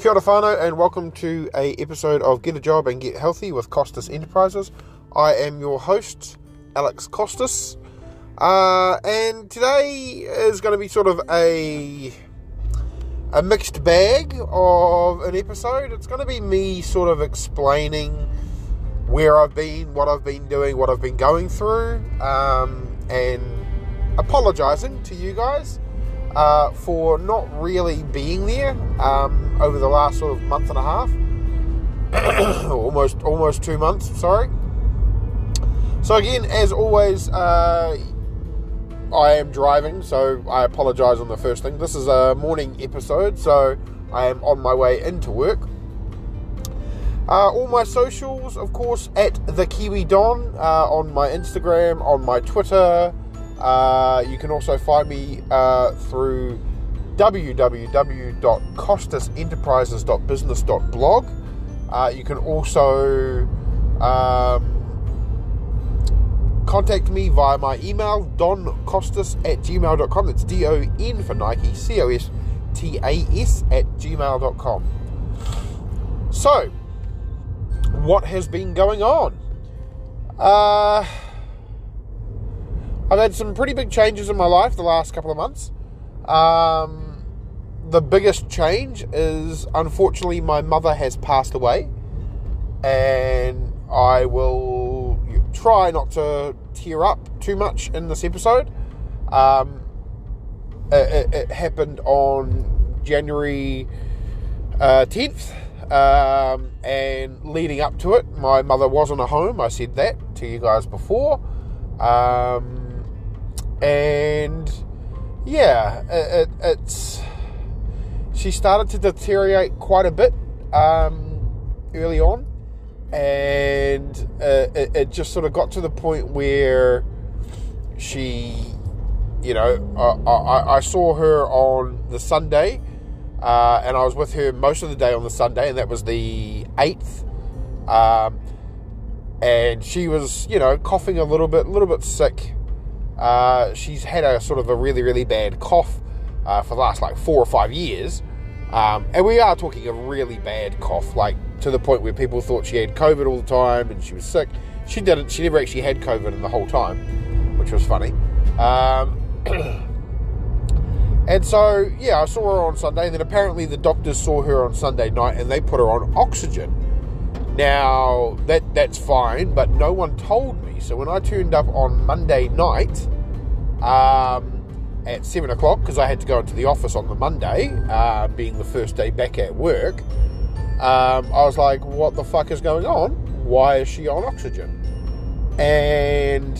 Kia ora whānau and welcome to a episode of Get a Job and Get Healthy with Costas Enterprises. I am your host, Alex Costas, uh, and today is going to be sort of a a mixed bag of an episode. It's going to be me sort of explaining where I've been, what I've been doing, what I've been going through, um, and apologising to you guys uh, for not really being there um, over the last sort of month and a half, almost almost two months. Sorry. So again, as always, uh, I am driving, so I apologise on the first thing. This is a morning episode, so I am on my way into work. Uh, all my socials, of course, at the Kiwi Don uh, on my Instagram, on my Twitter, uh, you can also find me uh, through www.costasenterprises.business.blog. Uh, you can also um, contact me via my email, doncostas at gmail.com. That's D O N for Nike, C O S T A S at gmail.com. So, what has been going on? Uh, I've had some pretty big changes in my life the last couple of months. Um, the biggest change is unfortunately my mother has passed away, and I will try not to tear up too much in this episode. Um, it, it, happened on January uh, 10th, um, and leading up to it, my mother wasn't at home. I said that to you guys before. Um, and yeah, it, it, it's she started to deteriorate quite a bit um, early on, and uh, it, it, just sort of got to the point where she, you know, I, I, I saw her on the Sunday, uh, and I was with her most of the day on the Sunday, and that was the eighth. Um, and she was, you know, coughing a little bit, a little bit sick. Uh, she's had a sort of a really, really bad cough uh, for the last like four or five years. Um, and we are talking a really bad cough, like to the point where people thought she had COVID all the time and she was sick. She didn't. She never actually had COVID in the whole time, which was funny. Um, and so, yeah, I saw her on Sunday. And then apparently the doctors saw her on Sunday night and they put her on oxygen. Now that that's fine, but no one told me. So when I turned up on Monday night um, at seven o'clock, because I had to go into the office on the Monday, uh, being the first day back at work, um, I was like, "What the fuck is going on? Why is she on oxygen?" And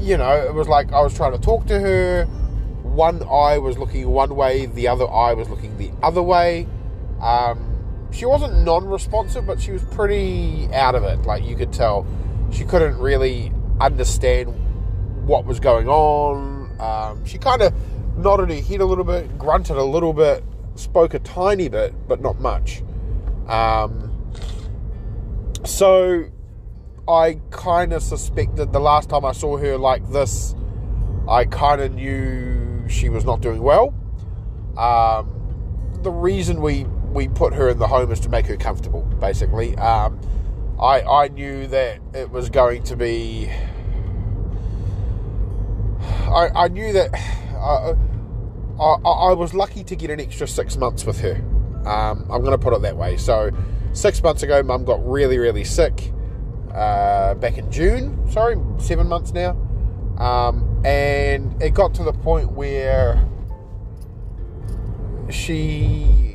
you know, it was like I was trying to talk to her. One eye was looking one way, the other eye was looking the other way. Um, she wasn't non-responsive, but she was pretty out of it. Like you could tell, she couldn't really understand what was going on. Um, she kind of nodded her head a little bit, grunted a little bit, spoke a tiny bit, but not much. Um, so I kind of suspected the last time I saw her like this, I kind of knew she was not doing well. Um, the reason we we put her in the home is to make her comfortable, basically. Um, I, I knew that it was going to be. I, I knew that uh, I, I, I, was lucky to get an extra six months with her. Um, I'm going to put it that way. So, six months ago, mum got really, really sick uh, back in June. Sorry, seven months now. Um, and it got to the point where she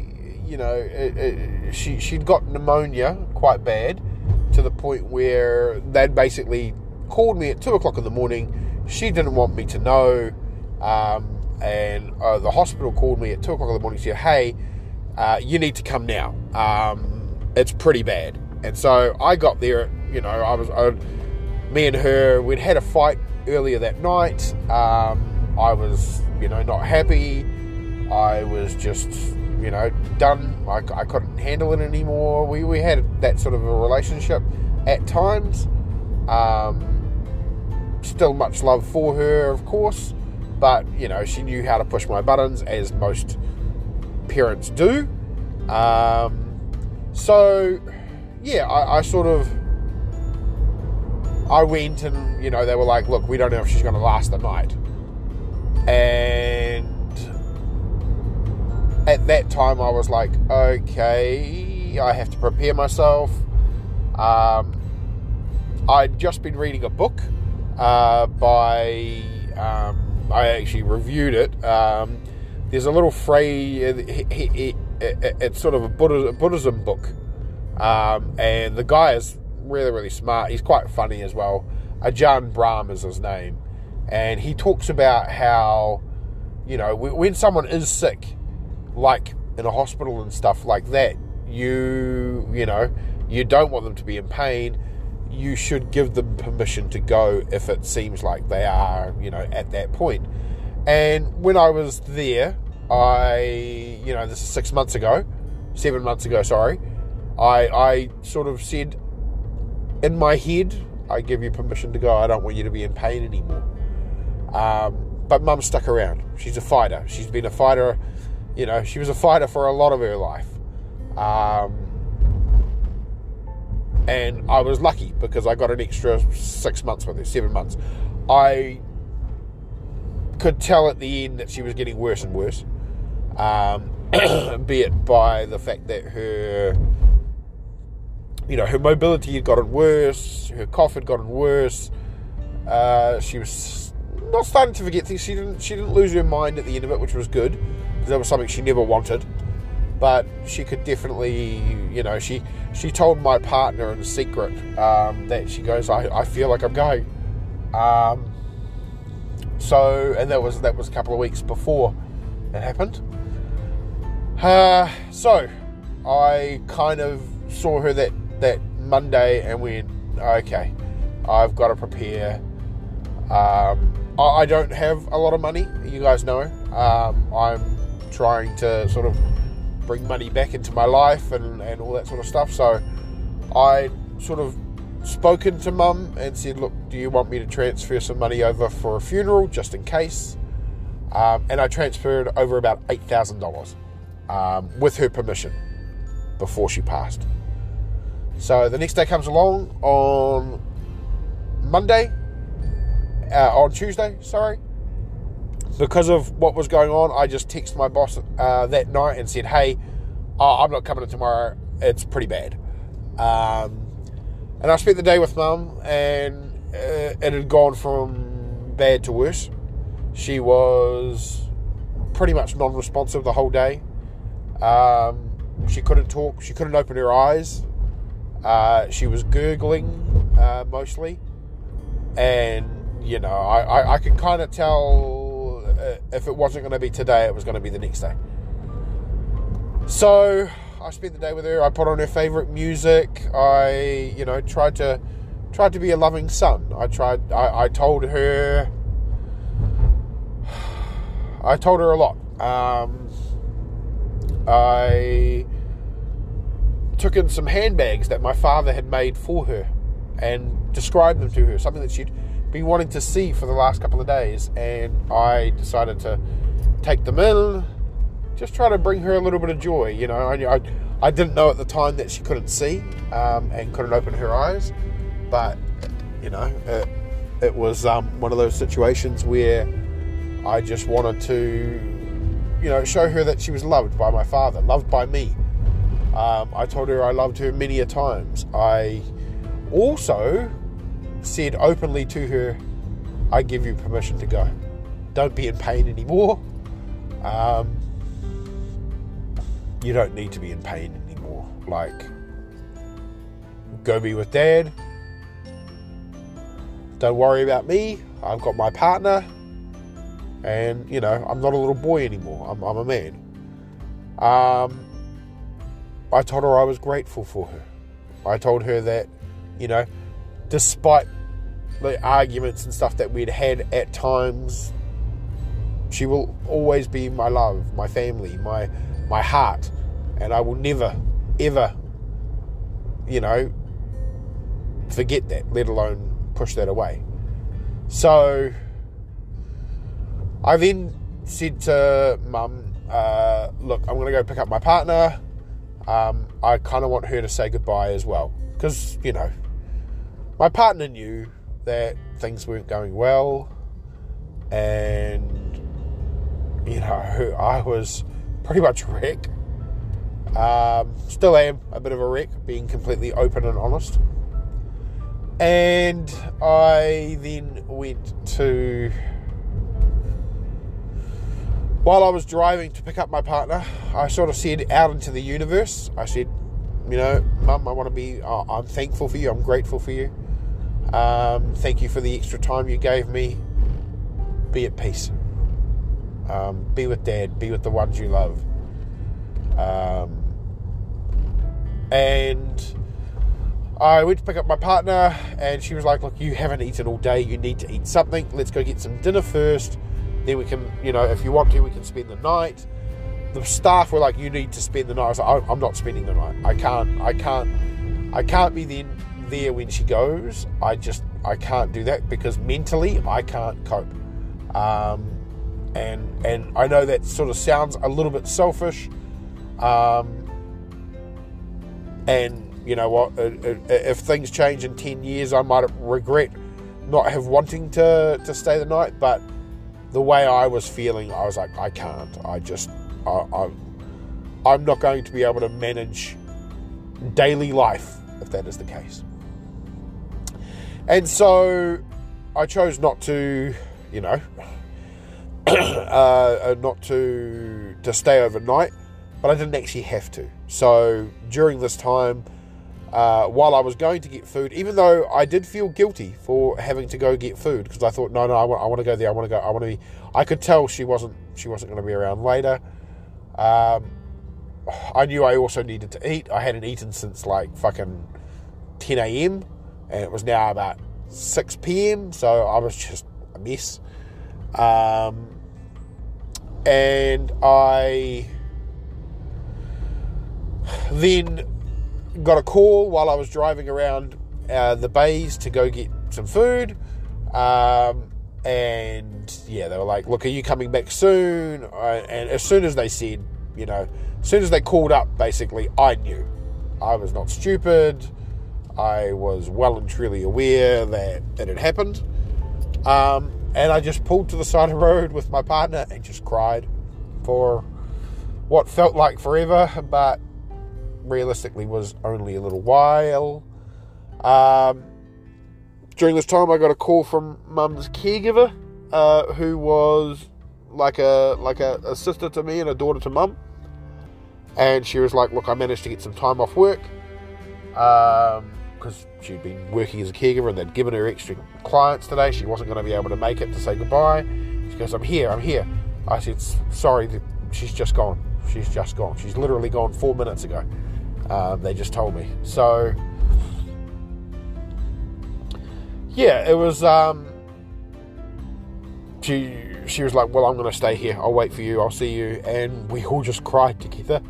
you know, it, it, she she'd got pneumonia quite bad to the point where they'd basically called me at two o'clock in the morning. She didn't want me to know, um, and uh, the hospital called me at two o'clock in the morning. and Said, "Hey, uh, you need to come now. Um, it's pretty bad." And so I got there. You know, I was I, me and her. We'd had a fight earlier that night. Um, I was, you know, not happy. I was just you know, done. I, I couldn't handle it anymore. We, we had that sort of a relationship at times. Um, still much love for her, of course, but you know, she knew how to push my buttons as most parents do. Um, so, yeah, I, I sort of. I went and, you know, they were like, look, we don't know if she's going to last the night. And at that time, I was like, okay, I have to prepare myself. Um, I'd just been reading a book uh, by, um, I actually reviewed it. Um, there's a little phrase, it, it, it, it's sort of a Buddhism book. Um, and the guy is really, really smart. He's quite funny as well. Ajahn Brahm is his name. And he talks about how, you know, when someone is sick, like in a hospital and stuff like that, you, you know, you don't want them to be in pain. You should give them permission to go if it seems like they are, you know, at that point. And when I was there, I, you know, this is six months ago, seven months ago, sorry, I, I sort of said in my head, I give you permission to go. I don't want you to be in pain anymore. Um, but mum stuck around. She's a fighter. She's been a fighter, you know, she was a fighter for a lot of her life. Um, and I was lucky because I got an extra six months with her, seven months. I could tell at the end that she was getting worse and worse, um, be it by the fact that her, you know, her mobility had gotten worse, her cough had gotten worse. Uh, she was not starting to forget things. She didn't. She didn't lose her mind at the end of it, which was good that was something she never wanted but she could definitely, you know, she she told my partner in secret um, that she goes, I, I feel like I'm going. Um, so, and that was that was a couple of weeks before it happened. Uh, so, I kind of saw her that that Monday and went, okay, I've got to prepare. Um, I, I, don't have a lot of money, you guys know. Um, I'm trying to sort of bring money back into my life and, and all that sort of stuff. So I sort of spoken to mum and said, look, do you want me to transfer some money over for a funeral just in case? Um, and I transferred over about $8,000 um, with her permission before she passed. So the next day comes along on Monday, uh, on Tuesday, sorry, because of what was going on, I just texted my boss uh, that night and said, "Hey, oh, I'm not coming in tomorrow. It's pretty bad." Um, and I spent the day with mum, and uh, it had gone from bad to worse. She was pretty much non-responsive the whole day. Um, she couldn't talk. She couldn't open her eyes. Uh, she was gurgling uh, mostly, and you know, I, I, I could kind of tell if it wasn't going to be today, it was going to be the next day. So I spent the day with her. I put on her favorite music. I, you know, tried to tried to be a loving son. I tried. I, I told her. I told her a lot. Um, I took in some handbags that my father had made for her and described them to her. Something that she'd been wanting to see for the last couple of days, and I decided to take them in, just try to bring her a little bit of joy. You know, I, I, I didn't know at the time that she couldn't see um, and couldn't open her eyes, but you know, it, it was um, one of those situations where I just wanted to, you know, show her that she was loved by my father, loved by me. Um, I told her I loved her many a times. I also said openly to her, I give you permission to go. Don't be in pain anymore. Um, you don't need to be in pain anymore. Like, go be with dad. Don't worry about me. I've got my partner. And, you know, I'm not a little boy anymore. I'm, I'm a man. Um, I told her I was grateful for her. I told her that, you know, despite the arguments and stuff that we'd had at times, she will always be my love, my family, my my heart, and I will never, ever, you know, forget that, let alone push that away. So I then said to mum, uh, look, I'm going to go pick up my partner. um, I kind of want her to say goodbye as well. Because, you know, my partner knew that things weren't going well, and, you know, I was pretty much a wreck. Um, still am a bit of a wreck, being completely open and honest. And I then went to. While I was driving to pick up my partner, I sort of said out into the universe, I said, you know, Mum, I want to be, I'm thankful for you, I'm grateful for you. Um, thank you for the extra time you gave me. Be at peace. Um, be with Dad, be with the ones you love. Um, and I went to pick up my partner, and she was like, Look, you haven't eaten all day. You need to eat something. Let's go get some dinner first. Then we can, you know, if you want to, we can spend the night. The staff were like, You need to spend the night. I was like, I'm not spending the night. I can't, I can't, I can't be then there when she goes. I just, I can't do that because mentally I can't cope. Um, and and I know that sort of sounds a little bit selfish. Um, and you know what? If things change in 10 years, I might regret not have wanting to, to stay the night. But the way I was feeling, I was like, I can't. I just, I, I'm, I'm not going to be able to manage daily life if that is the case. And so I chose not to, you know, uh, not to to stay overnight, but I didn't actually have to. So during this time, uh, while I was going to get food, even though I did feel guilty for having to go get food because I thought, no, no, I want, I want to go there. I want to go. I want to be. I could tell she wasn't. She wasn't going to be around later. Um, I knew I also needed to eat. I hadn't eaten since like fucking 10 a.m. and it was now about 6 p.m. So I was just a mess. Um, and I then got a call while I was driving around uh, the bays to go get some food. Um, and yeah, they were like, "Look, are you coming back soon?" and as soon as they said, you know, as soon as they called up, basically, I knew. I was not stupid. I was well and truly aware that it had happened. Um, and I just pulled to the side of the road with my partner and just cried for what felt like forever, but realistically was only a little while. Um, during this time, I got a call from mum's caregiver, uh, who was like a like a, a, sister to me and a daughter to mum. And she was like, "Look, I managed to get some time off work because she'd been working as a caregiver and they'd given her extra clients today. She wasn't going to be able to make it to say goodbye. She goes, "I'm here. I'm here." I said, "Sorry, she's just gone. She's just gone. She's literally gone four minutes ago." Um, they just told me. So, yeah, it was. Um, she she was like, "Well, I'm going to stay here. I'll wait for you. I'll see you." And we all just cried together.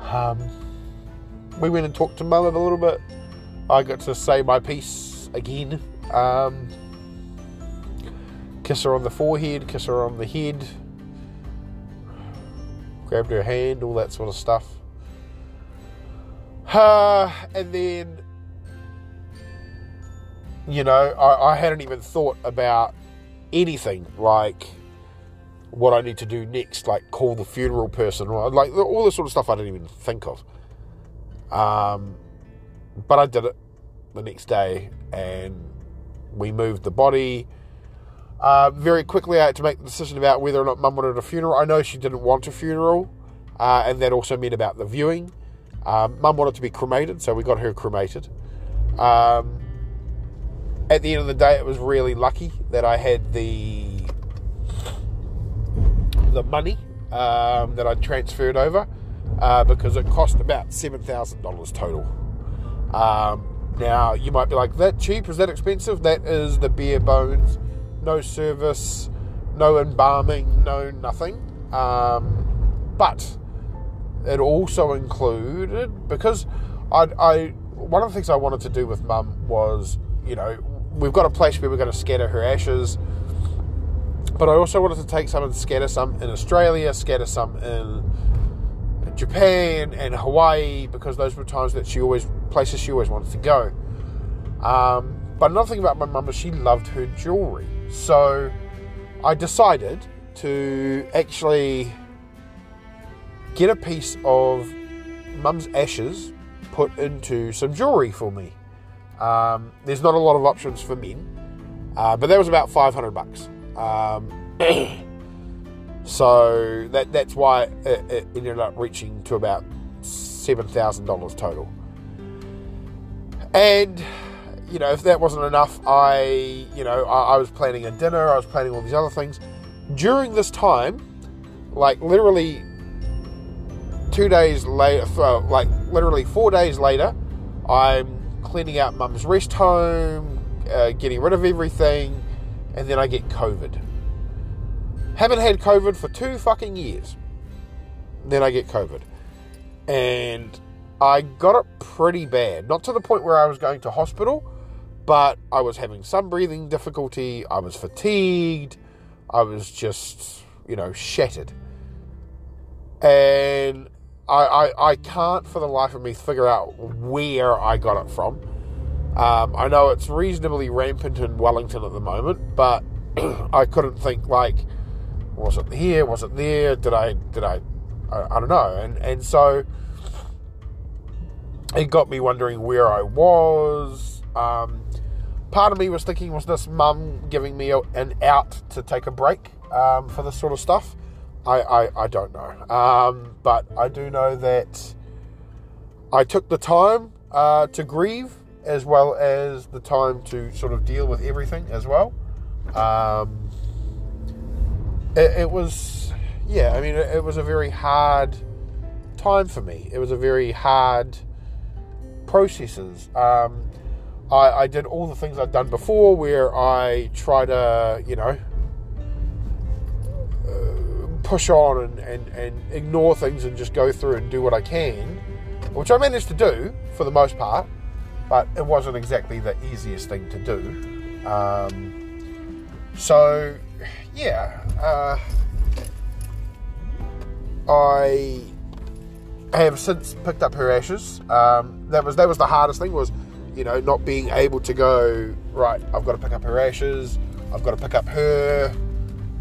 Um, we went and talked to Mum a little bit. I got to say my piece again. Um, kiss her on the forehead, kiss her on the head, grabbed her hand, all that sort of stuff. Uh, and then, you know, I, I hadn't even thought about anything like what I need to do next, like call the funeral person, or like all this sort of stuff I didn't even think of. Um, but I did it the next day, and we moved the body. Uh, very quickly, I had to make the decision about whether or not Mum wanted a funeral. I know she didn't want a funeral, uh, and that also meant about the viewing. Um, Mum wanted to be cremated, so we got her cremated. Um, at the end of the day, it was really lucky that I had the the money um, that I transferred over uh, because it cost about seven thousand dollars total. Um, now you might be like, "That cheap? Is that expensive?" That is the bare bones, no service, no embalming, no nothing. Um, but it also included because I, I one of the things I wanted to do with Mum was you know we've got a place where we're going to scatter her ashes, but I also wanted to take some and scatter some in Australia, scatter some in Japan and Hawaii because those were times that she always places she always wanted to go. Um, but another thing about my mum is she loved her jewelry, so I decided to actually get a piece of mum's ashes put into some jewelry for me. Um, there's not a lot of options for men, uh, but that was about 500 bucks. Um, so that that's why it, it ended up reaching to about $7,000 total. And you know, if that wasn't enough, I, you know, I, I, was planning a dinner, I was planning all these other things. During this time, like literally two days later, like literally four days later, I'm cleaning out mum's rest home, uh, getting rid of everything, and then I get COVID. Haven't had COVID for two fucking years. Then I get COVID. And I got it pretty bad. Not to the point where I was going to hospital, but I was having some breathing difficulty. I was fatigued. I was just, you know, shattered. And I, I, I can't for the life of me figure out where I got it from. Um, I know it's reasonably rampant in Wellington at the moment, but I couldn't think like, was it here? Was it there? Did I? Did I? I, I don't know. And and so it got me wondering where I was. Um, part of me was thinking, was this mum giving me an out to take a break um, for this sort of stuff? I, I, I don't know. Um, but I do know that I took the time uh, to grieve as well as the time to sort of deal with everything as well. Um, it, it, was, yeah, I mean, it, it was a very hard time for me. It was a very hard processes. Um, I, I did all the things I'd done before where I try to, you know, uh, push on and, and, and ignore things and just go through and do what I can, which I managed to do for the most part, but it wasn't exactly the easiest thing to do. Um, so, yeah, uh, I have since picked up her ashes. Um, that was that was the hardest thing was you know, not being able to go, right, I've got to pick up her ashes, I've got to pick up her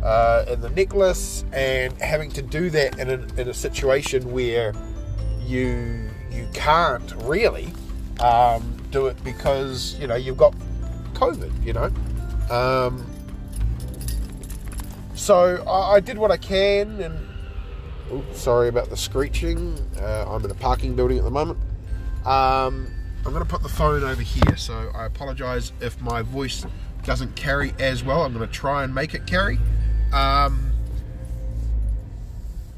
uh, and the necklace, and having to do that in a, in a situation where you you can't really um, do it because you know you've got COVID, you know. Um, so I, I, did what I can, and oops, sorry about the screeching. Uh, I'm in a parking building at the moment. Um, I'm going to put the phone over here, so I apologise if my voice doesn't carry as well. I'm going to try and make it carry. Um,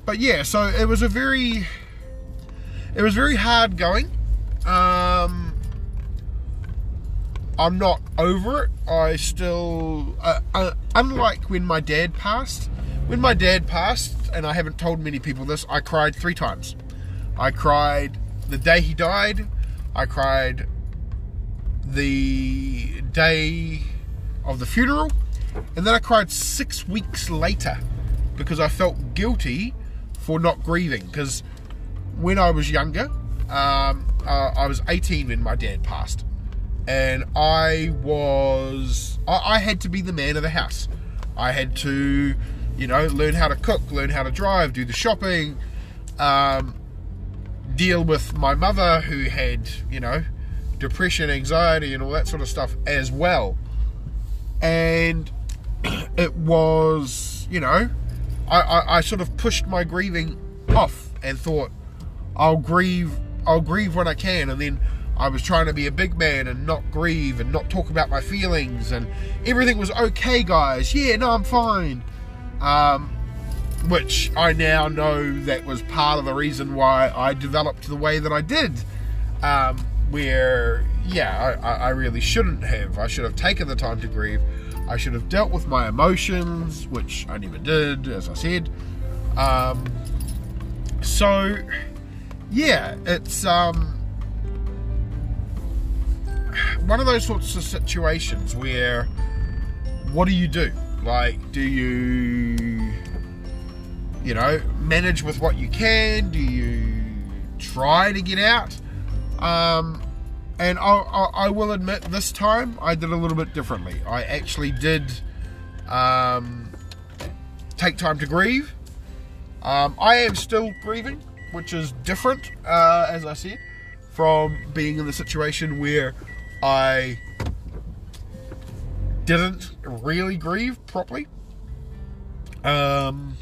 but yeah, so it was a very, it was very hard going. Um, I'm not over it. I still, uh, uh, unlike when my dad passed, when my dad passed, and I haven't told many people this, I cried three times. I cried the day he died. I cried the day of the funeral, and then I cried six weeks later because I felt guilty for not grieving. Because when I was younger, um, uh, I was 18 when my dad passed, and I was I, I had to be the man of the house. I had to, you know, learn how to cook, learn how to drive, do the shopping. Um, deal with my mother who had, you know, depression, anxiety, and all that sort of stuff as well. And it was, you know, I, I, I sort of pushed my grieving off and thought, I'll grieve, I'll grieve when I can, and then I was trying to be a big man and not grieve and not talk about my feelings, and everything was okay, guys. Yeah, no, I'm fine. Um, which I now know that was part of the reason why I developed the way that I did. Um, where, yeah, I, I, really shouldn't have. I should have taken the time to grieve. I should have dealt with my emotions, which I never did, as I said. Um, so, yeah, it's um, one of those sorts of situations where what do you do? Like, do you you know, manage with what you can? Do you try to get out? Um, and I, I, I, will admit, this time I did a little bit differently. I actually did um, take time to grieve. Um, I am still grieving, which is different, uh, as I said, from being in the situation where I didn't really grieve properly. Um,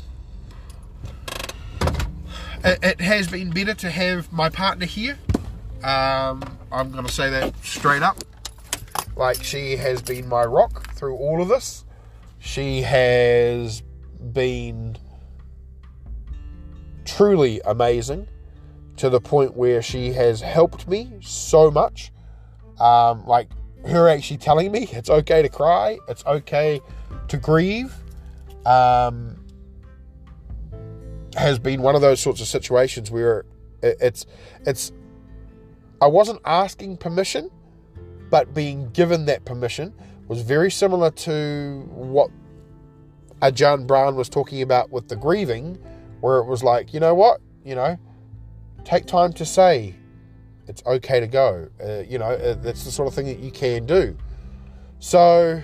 it, it has been better to have my partner here. Um, I'm going to say that straight up. Like, she has been my rock through all of this. She has been truly amazing to the point where she has helped me so much. Um, like, her actually telling me it's okay to cry, it's okay to grieve, um, has been one of those sorts of situations where it's it's I wasn't asking permission, but being given that permission was very similar to what Ajahn Brahm was talking about with the grieving, where it was like, you know what, you know, take time to say it's okay to go. Uh, you know, uh, that's the sort of thing that you can do. So,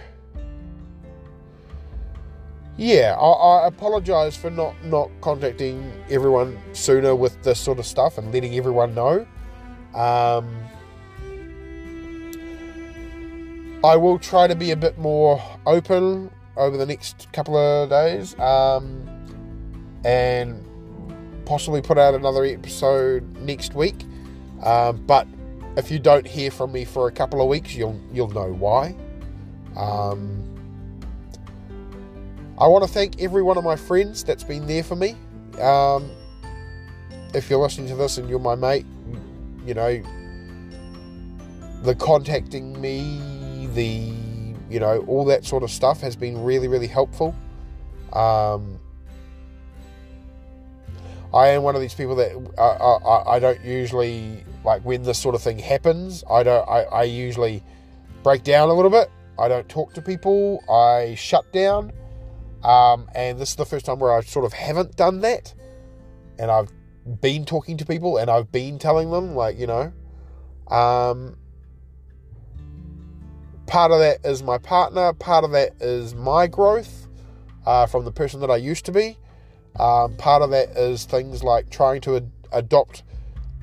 yeah, I, I apologise for not not contacting everyone sooner with this sort of stuff and letting everyone know. Um, I will try to be a bit more open over the next couple of days um, and possibly put out another episode next week. Um, but if you don't hear from me for a couple of weeks, you'll you'll know why. Um, I want to thank every one of my friends that's been there for me. Um, if you're listening to this and you're my mate, you know, the contacting me, the, you know, all that sort of stuff has been really, really helpful. Um, I am one of these people that I, I, I, don't usually like when this sort of thing happens. I don't. I, I usually break down a little bit. I don't talk to people. I shut down. Um, and this is the first time where I sort of haven't done that. And I've been talking to people and I've been telling them, like, you know, um, part of that is my partner, part of that is my growth uh, from the person that I used to be. Um, part of that is things like trying to ad- adopt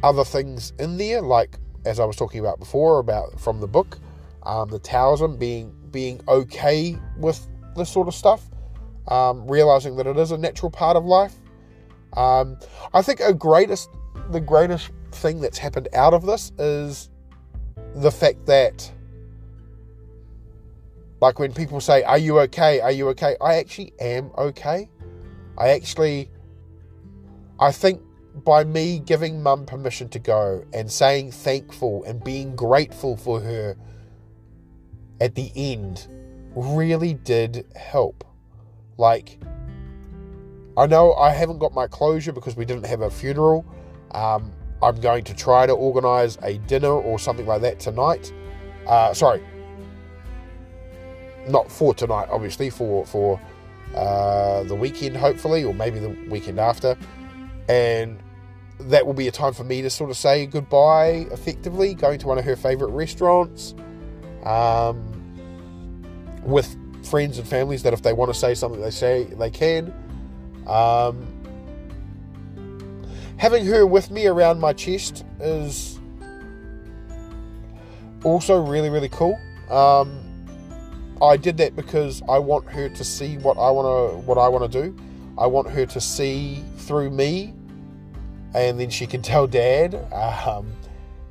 other things in there, like as I was talking about before, about from the book, um, the Taoism being being okay with this sort of stuff, um, realizing that it is a natural part of life. Um, I think a greatest, the greatest thing that's happened out of this is the fact that, like when people say, "Are you okay? Are you okay?" I actually am okay. I actually, I think by me giving mum permission to go and saying thankful and being grateful for her at the end really did help. Like, I know I haven't got my closure because we didn't have a funeral. Um, I'm going to try to organise a dinner or something like that tonight. Uh, sorry, not for tonight, obviously, for for uh, the weekend, hopefully, or maybe the weekend after. And that will be a time for me to sort of say goodbye effectively, going to one of her favourite restaurants um, with friends and families that if they want to say something, they say they can. Um, having her with me around my chest is also really, really cool. Um, I did that because I want her to see what I want to what I want to do. I want her to see through me, and then she can tell Dad. Um,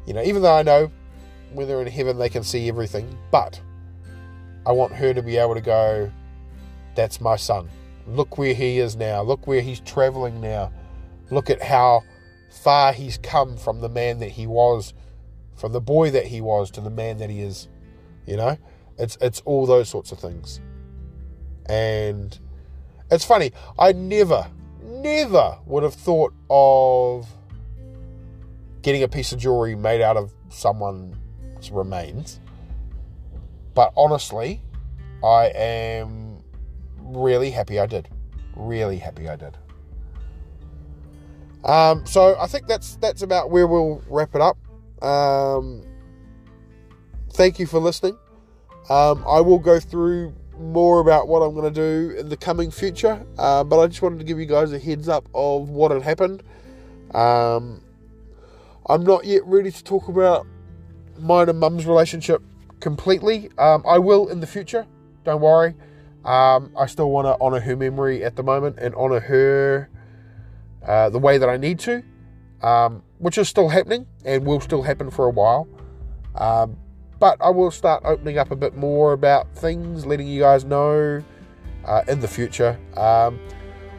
you know, even though I know when they're in heaven they can see everything, but I want her to be able to go. That's my son. Look where he is now. Look where he's traveling now. Look at how far he's come from the man that he was, from the boy that he was to the man that he is. You know. It's it's all those sorts of things. And it's funny, I never, never would have thought of getting a piece of jewelry made out of someone's remains. But honestly, I am really happy I did. Really happy I did. Um, so I think that's that's about where we'll wrap it up. Um, thank you for listening. Um, I will go through more about what I'm going to do in the coming future, uh, but I just wanted to give you guys a heads up of what had happened. Um, I'm not yet ready to talk about mine and mum's relationship completely. Um, I will in the future. Don't worry. Um, I still want to honour her memory at the moment and honour her uh, the way that I need to, um, which is still happening and will still happen for a while. But I will start opening up a bit more about things, letting you guys know uh, in the future. Um,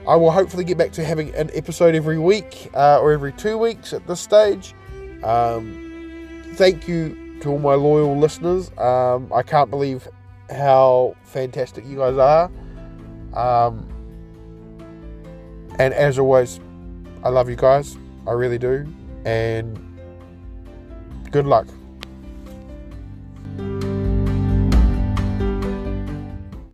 I will hopefully get back to having an episode every week uh, or every two weeks at this stage. Um, thank you to all my loyal listeners. Um, I can't believe how fantastic you guys are. Um, and as always, I love you guys. I really do. And good luck.